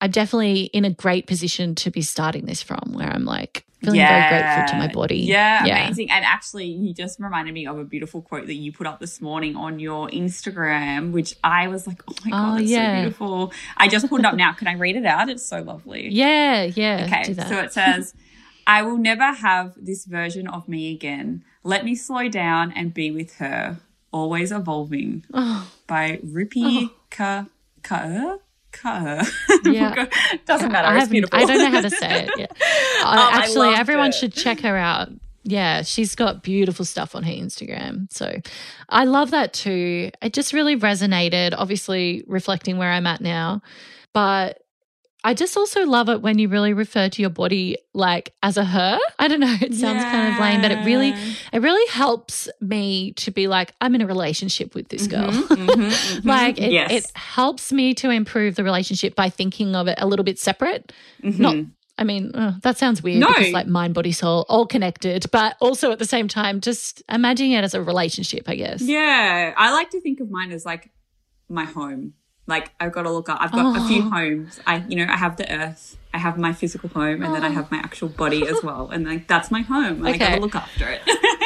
I'm definitely in a great position to be starting this from where I'm like, feeling yeah. very grateful to my body. Yeah, yeah, amazing. And actually, you just reminded me of a beautiful quote that you put up this morning on your Instagram, which I was like, oh my oh, God, oh, that's yeah. so beautiful. I just pulled it up now. Can I read it out? It's so lovely. Yeah, yeah. Okay, so it says, I will never have this version of me again. Let me slow down and be with her, always evolving. Oh. By Rupi oh. Ka Kaur. Kaur. Yeah. Doesn't matter. I, it's beautiful. I don't know how to say it. Yeah. Uh, actually, everyone it. should check her out. Yeah, she's got beautiful stuff on her Instagram. So I love that too. It just really resonated, obviously reflecting where I'm at now. But I just also love it when you really refer to your body like as a her. I don't know, it sounds yeah. kind of lame, but it really it really helps me to be like I'm in a relationship with this girl. Mm-hmm, mm-hmm, mm-hmm. like it, yes. it helps me to improve the relationship by thinking of it a little bit separate. Mm-hmm. Not I mean, oh, that sounds weird no. because like mind, body, soul, all connected, but also at the same time, just imagining it as a relationship, I guess. Yeah. I like to think of mine as like my home. Like I've got to look up. I've got oh. a few oh. homes. I, you know, I have the earth. I have my physical home, and oh. then I oh. have my actual body as well. And like that's my home. And okay. I got to look after it.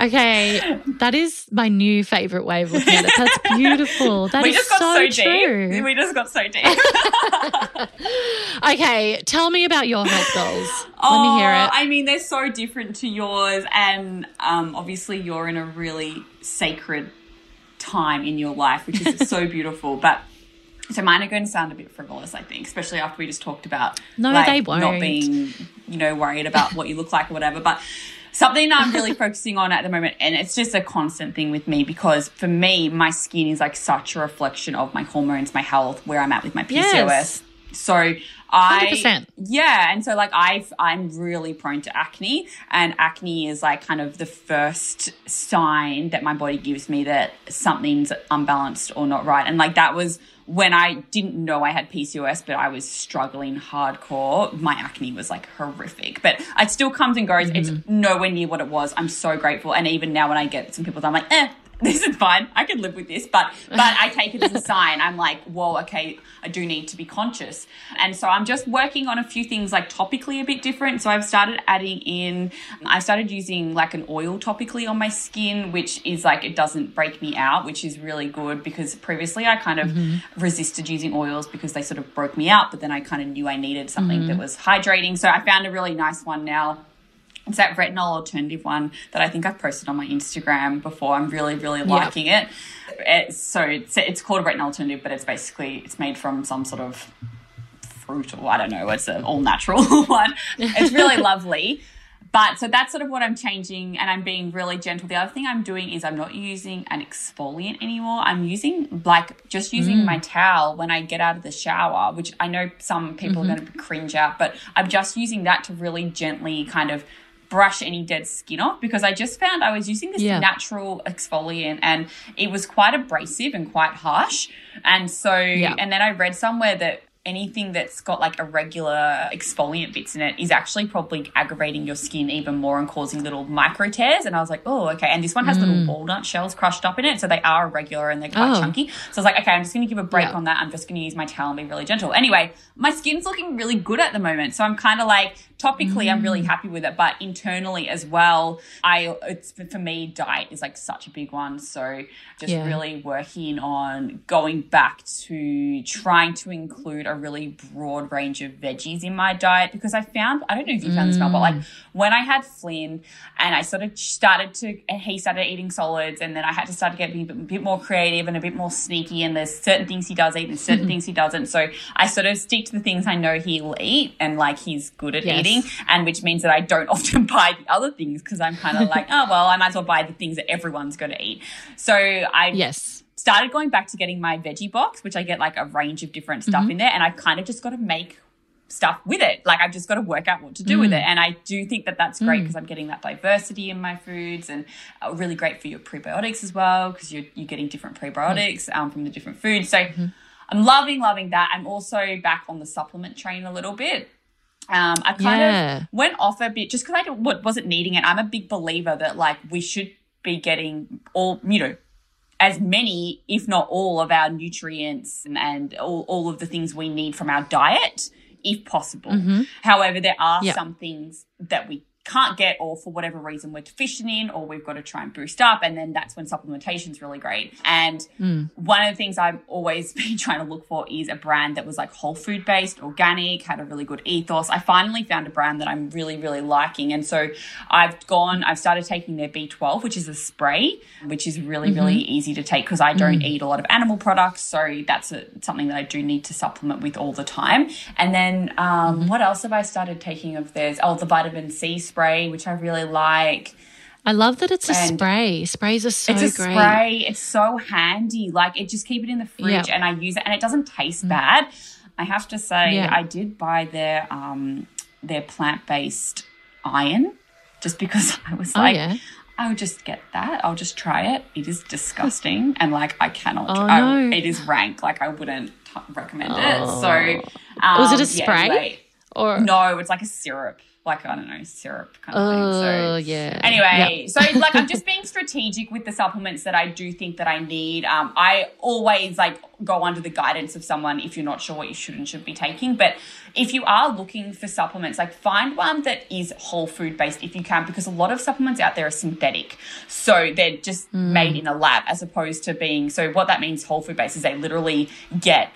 Okay, that is my new favorite way of looking at it. That's beautiful. That we is so, so true. We just got so deep. okay, tell me about your health goals. Oh, Let me hear it. I mean, they're so different to yours, and um, obviously, you're in a really sacred time in your life, which is so beautiful. But so mine are going to sound a bit frivolous, I think, especially after we just talked about no, like, they won't. not being, you know, worried about what you look like or whatever. But something that I'm really focusing on at the moment, and it's just a constant thing with me because for me, my skin is like such a reflection of my hormones, my health, where I'm at with my PCOS. Yes. So I 100%. yeah, and so like I I'm really prone to acne, and acne is like kind of the first sign that my body gives me that something's unbalanced or not right, and like that was when I didn't know I had PCOS, but I was struggling hardcore, my acne was like horrific. But it still comes and goes. Mm-hmm. It's nowhere near what it was. I'm so grateful. And even now when I get some people, I'm like, eh, this is fine. I can live with this. But but I take it as a sign. I'm like, whoa, okay, I do need to be conscious. And so I'm just working on a few things like topically a bit different. So I've started adding in, I started using like an oil topically on my skin, which is like it doesn't break me out, which is really good because previously I kind of mm-hmm. resisted using oils because they sort of broke me out. But then I kind of knew I needed something mm-hmm. that was hydrating. So I found a really nice one now it's that retinol alternative one that I think I've posted on my Instagram before. I'm really, really liking it. It's, so it's, it's called a retinol alternative, but it's basically it's made from some sort of fruit or I don't know. It's an all natural one. It's really lovely. But so that's sort of what I'm changing and I'm being really gentle. The other thing I'm doing is I'm not using an exfoliant anymore. I'm using like just using mm. my towel when I get out of the shower, which I know some people mm-hmm. are going to cringe out, but I'm just using that to really gently kind of brush any dead skin off because I just found I was using this yeah. natural exfoliant and it was quite abrasive and quite harsh. And so, yeah. and then I read somewhere that anything that's got like irregular exfoliant bits in it is actually probably aggravating your skin even more and causing little micro tears. And I was like, oh, okay. And this one has mm. little walnut shells crushed up in it. So they are irregular and they're quite oh. chunky. So I was like, okay, I'm just going to give a break yeah. on that. I'm just going to use my towel and be really gentle. Anyway, my skin's looking really good at the moment. So I'm kind of like, topically, mm. I'm really mm. happy with it. But internally as well, I, it's for me, diet is like such a big one. So just yeah. really working on going back to trying to include a really broad range of veggies in my diet because I found, I don't know if you found mm. this, but like mm. when I had Flynn and I sort of started to, he started eating solids and then I had to start to get a bit, more creative and a bit more sneaky and there's certain things he does eat and certain things he doesn't. So I sort of stick to the things I know he'll eat and like he's good at yes. eating and which means that I don't often buy the other things because I'm kind of like, oh, well, I might as well buy the things that everyone's going to eat. So I, yes started going back to getting my veggie box, which I get like a range of different stuff mm-hmm. in there. And I've kind of just got to make stuff with it. Like I've just got to work out what to do mm. with it. And I do think that that's great because mm. I'm getting that diversity in my foods and uh, really great for your prebiotics as well because you're, you're getting different prebiotics um, from the different foods. So mm-hmm. I'm loving, loving that. I'm also back on the supplement train a little bit. Um, I kind yeah. of went off a bit just because I wasn't needing it. I'm a big believer that like we should be getting all, you know, as many, if not all, of our nutrients and, and all, all of the things we need from our diet, if possible. Mm-hmm. However, there are some things that we can't get or for whatever reason we're deficient in or we've got to try and boost up and then that's when supplementation is really great and mm. one of the things i've always been trying to look for is a brand that was like whole food based organic had a really good ethos i finally found a brand that i'm really really liking and so i've gone i've started taking their b12 which is a spray which is really mm-hmm. really easy to take because i don't mm. eat a lot of animal products so that's a, something that i do need to supplement with all the time and then um, mm-hmm. what else have i started taking of theirs oh the vitamin c spray spray, which I really like. I love that it's a And spray. Sprays are so it's a great. spray. It's so handy. Like it just keep it in the fridge Yep. and I use it and it doesn't taste bad. I have to say Mm. Yeah. I did buy their um their plant-based iron just because I was Oh, like yeah. I will just get that. I'll just try it. It is disgusting and like I cannot Oh, I- no. it is rank. Like I wouldn't t- recommend Oh. it. So um, Was it a yeah, spray? anyway. Or No, it's like a syrup. Like I don't know, syrup kind of oh thing. So yeah. Anyway, so like I'm just being strategic with the supplements that I do think that I need. Um, I always like go under the guidance of someone if you're not sure what you should and should be taking. But if you are looking for supplements, like find one that is whole food based if you can, because a lot of supplements out there are synthetic. So they're just made in a lab as opposed to being. So what that means whole food based is they literally get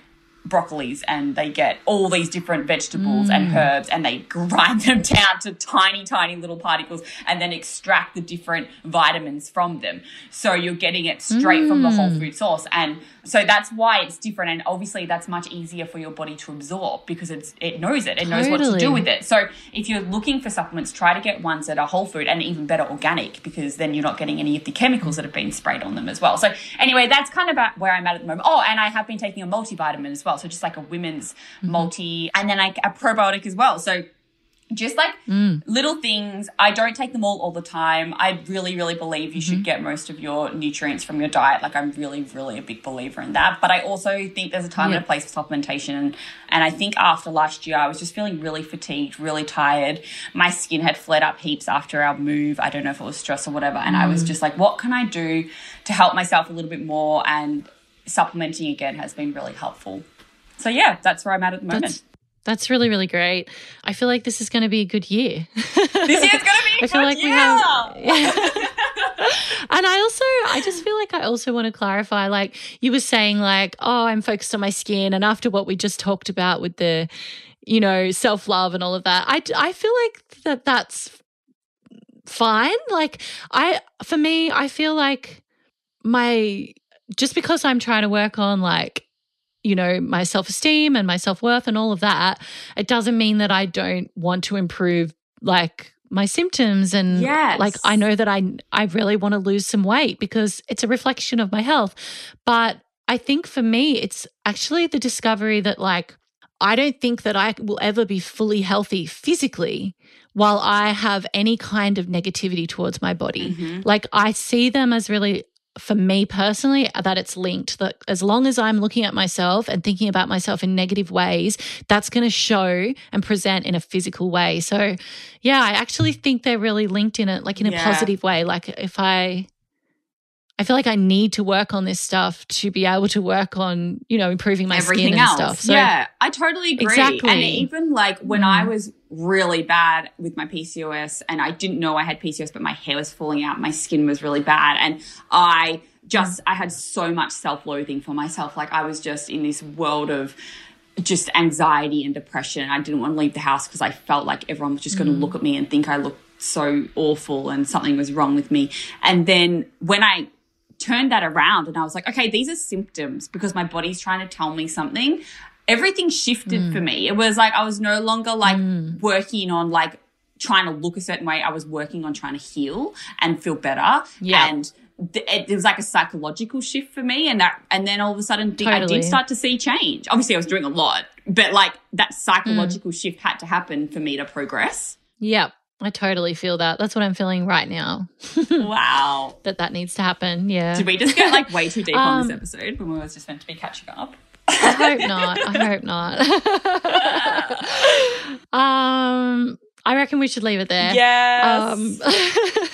broccolis and they get all these different vegetables and mm. herbs and they grind them down to tiny tiny little particles and then extract the different vitamins from them. So you're getting it straight from the whole mm. food source. And so that's why it's different and obviously that's much easier for your body to absorb because it's it knows it. It knows what to do with it. So if you're looking for supplements try to get ones that are whole food and even better organic because then you're not getting any of the chemicals that have been sprayed on them as well. So anyway that's kind of about where i'm at at the moment. Oh and i have been taking a multivitamin as well. So just like a women's multi and then like a probiotic as well. So just like mm. little things. I don't take them all all the time. I really, really believe you should mm-hmm. get most of your nutrients from your diet. Like I'm really, really a big believer in that. But I also think there's a time Yeah. and a place for supplementation. And, and I think after last year, I was just feeling really fatigued, really tired. My skin had flared up heaps after our move. I don't know if it was stress or whatever. And I was mm. just like, what can I do to help myself a little bit more? And supplementing again has been really helpful. So yeah, that's where I'm at at the moment. That's that's really really great. I feel like this is going to be a good year. this year's gonna be a I feel good like we year. have. and I also, I just feel like I also want to clarify. Like you were saying, like, oh, I'm focused on my skin, and after what we just talked about with the, you know, self love and all of that, I I feel like that that's fine. Like I, for me, I feel like my just because I'm trying to work on like you know my self-esteem and my self-worth and all of that it doesn't mean that I don't want to improve like my symptoms and Yes. like I know that I I really want to lose some weight because it's a reflection of my health but I think for me it's actually the discovery that like I don't think that I will ever be fully healthy physically while I have any kind of negativity towards my body. Mhm. Like I see them as really for me personally that it's linked that as long as I'm looking at myself and thinking about myself in negative ways that's going to show and present in a physical way. So yeah, I actually think they're really linked in it like in a Yeah. positive way. Like if I I feel like I need to work on this stuff to be able to work on, you know, improving my everything skin and else. stuff. So yeah, I totally agree. Exactly. And even like when I Mm. was really bad with my PCOS and I didn't know I had PCOS, but my hair was falling out, my skin was really bad, and I just I had so much self-loathing for myself. Like I was just in this world of just anxiety and depression. I didn't want to leave the house because I felt like everyone was just going to mm. look at me and think I looked so awful and something was wrong with me. And then when I turned that around and I was like, okay, these are symptoms because my body's trying to tell me something. Everything shifted for mm. me. It was like I was no longer like mm. working on like trying to look a certain way. I was working on trying to heal and feel better. Yeah. And th- it, it was like a psychological shift for me. And that, and then all of a sudden di- I did start to see change. Obviously, I was doing a lot, but like that psychological mm. shift had to happen for me to progress. Yep. I totally feel that. That's what I'm feeling right now. wow. that that needs to happen. Yeah. Did we just get like way too deep on this Um, episode when we was just meant to be catching up? I hope not. I hope not. um, I reckon we should leave it there. Yes. Um,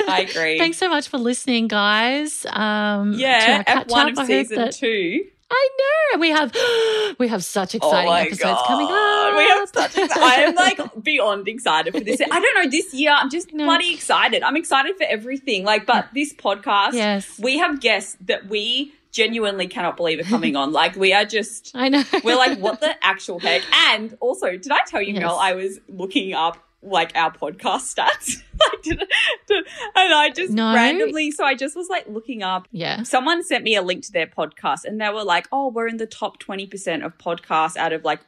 I agree. Thanks so much for listening, guys. Um, yeah, catch F1 of I season that- two. I know we have we have such exciting oh episodes God. coming up. We have such ex- I am like beyond excited for this. I don't know, this year I'm just No. bloody excited. I'm excited for everything. Like, but this podcast, yes, we have guests that we genuinely cannot believe it coming on. Like, we are just I know. We're like, what the actual heck? And also, did I tell you, Yes. Mel, I was looking up like our podcast stats? like, did, did- and I just No. randomly, so I just was like looking up. yeah. Someone sent me a link to their podcast and they were like, oh, we're in the top 20% of podcasts out of like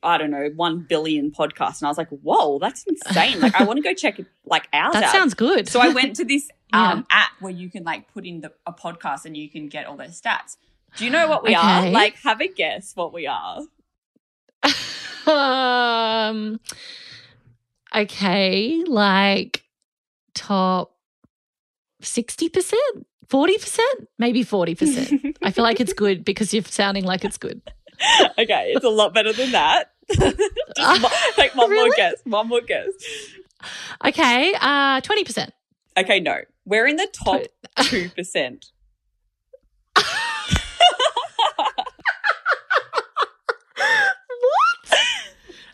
I don't know, 1 billion podcasts. And I was like, whoa, that's insane. like, I want to go check it like ours That out. sounds good. So I went to this Yeah. um, app where you can like put in the, a podcast and you can get all those stats. Do you know what we are? Like, have a guess what we are. um okay, like top 60%, 40%, maybe 40%. I feel like it's good because you're sounding like it's good. okay, it's a lot better than that. Just mo- like one more guess. One more guess. Okay, uh 20%. Okay, no, we're in the top two percent.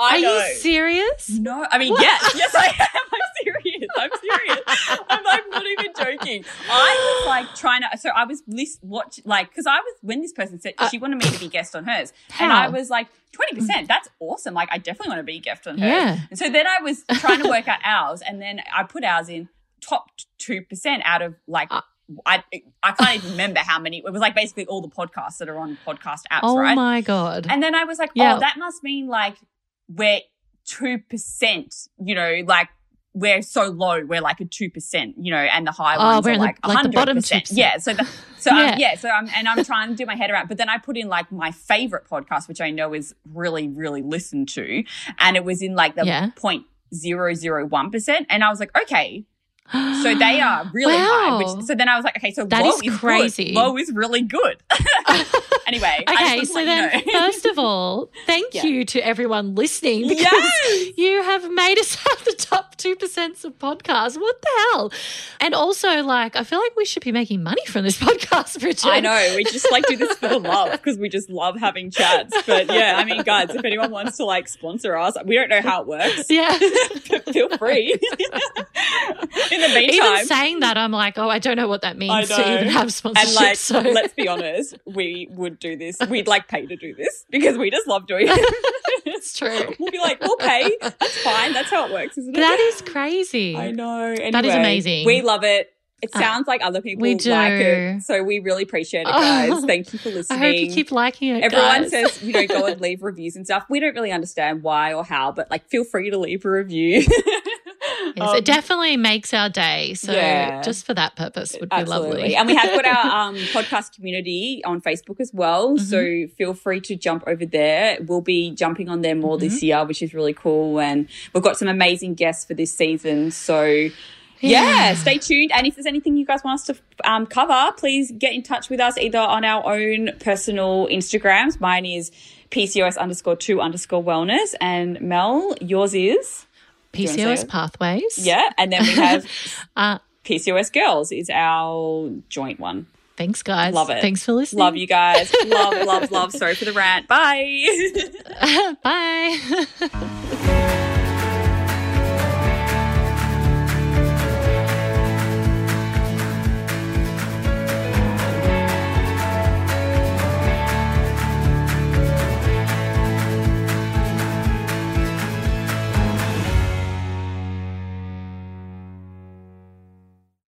I Are know. you serious? No, I mean What? yes, yes, I am. I'm serious. I'm serious. I'm like not even joking. I was like trying to. So I was list watch like because I was when this person said Uh, she wanted me to be guest on hers, and I was like twenty percent. That's awesome. Like I definitely want to be guest on hers. Yeah. And so then I was trying to work out ours, and then I put ours in top two percent out of like. Uh. I I can't even remember how many. It was like basically all the podcasts that are on podcast apps, Oh right? my god. And then I was like, Yeah. oh, that must mean like we're two percent, you know, like we're so low, we're like a two percent, you know, and the high Oh, ones we're are like the hundred bottom percent. Yeah. So the, so Yeah. yeah. yeah, so I'm and I'm trying to do my head around, but then I put in like my favorite podcast, which I know is really, really listened to, and it was in like the Yeah. point zero zero one percent, and I was like, okay, so they are really high. Wow. Which, so then I was like, okay, so That low is is, crazy. Good. Low is really good. anyway, I just Okay, so then you know. first of all, thank Yeah. you to everyone listening because Yes! you have made us have the top two percent of podcasts. What the hell? And also, like, I feel like we should be making money from this podcast, Brigitte. I know. We just like do this for the love because we just love having chats. But yeah, I mean, guys, if anyone wants to like sponsor us, we don't know how it works. Yeah. Feel free. In the meantime, even saying that, I'm like, oh, I don't know what that means to even have and like, so let's be honest, we would do this. We'd like pay to do this because we just love doing it. it's true. we'll be like, we'll pay. That's fine. That's how it works, isn't it? That is crazy. I know. Anyway, That is amazing. We love it. It Uh, sounds like other people we like it. So we really appreciate it, guys. Oh. Thank you for listening. I hope you keep liking it. Everyone guys. says, you know, go and leave reviews and stuff. We don't really understand why or how, but like, feel free to leave a review. Yes, Um, it definitely makes our day. So Yeah. just for that purpose would be Absolutely. lovely. and we have got our um, podcast community on Facebook as well. Mm-hmm. So feel free to jump over there. We'll be jumping on there more this Mm-hmm. year, which is really cool. And we've got some amazing guests for this season. So yeah, stay tuned. And if there's anything you guys want us to um, cover, please get in touch with us either on our own personal Instagrams. Mine is PCOS underscore two underscore wellness. And Mel, yours is? PCOS pathways. Yeah. And then we have Uh, PCOS girls is our joint one. thanks, guys. Love it. Thanks for listening. Love you guys. love, love, love. Sorry for the rant. Bye. Bye.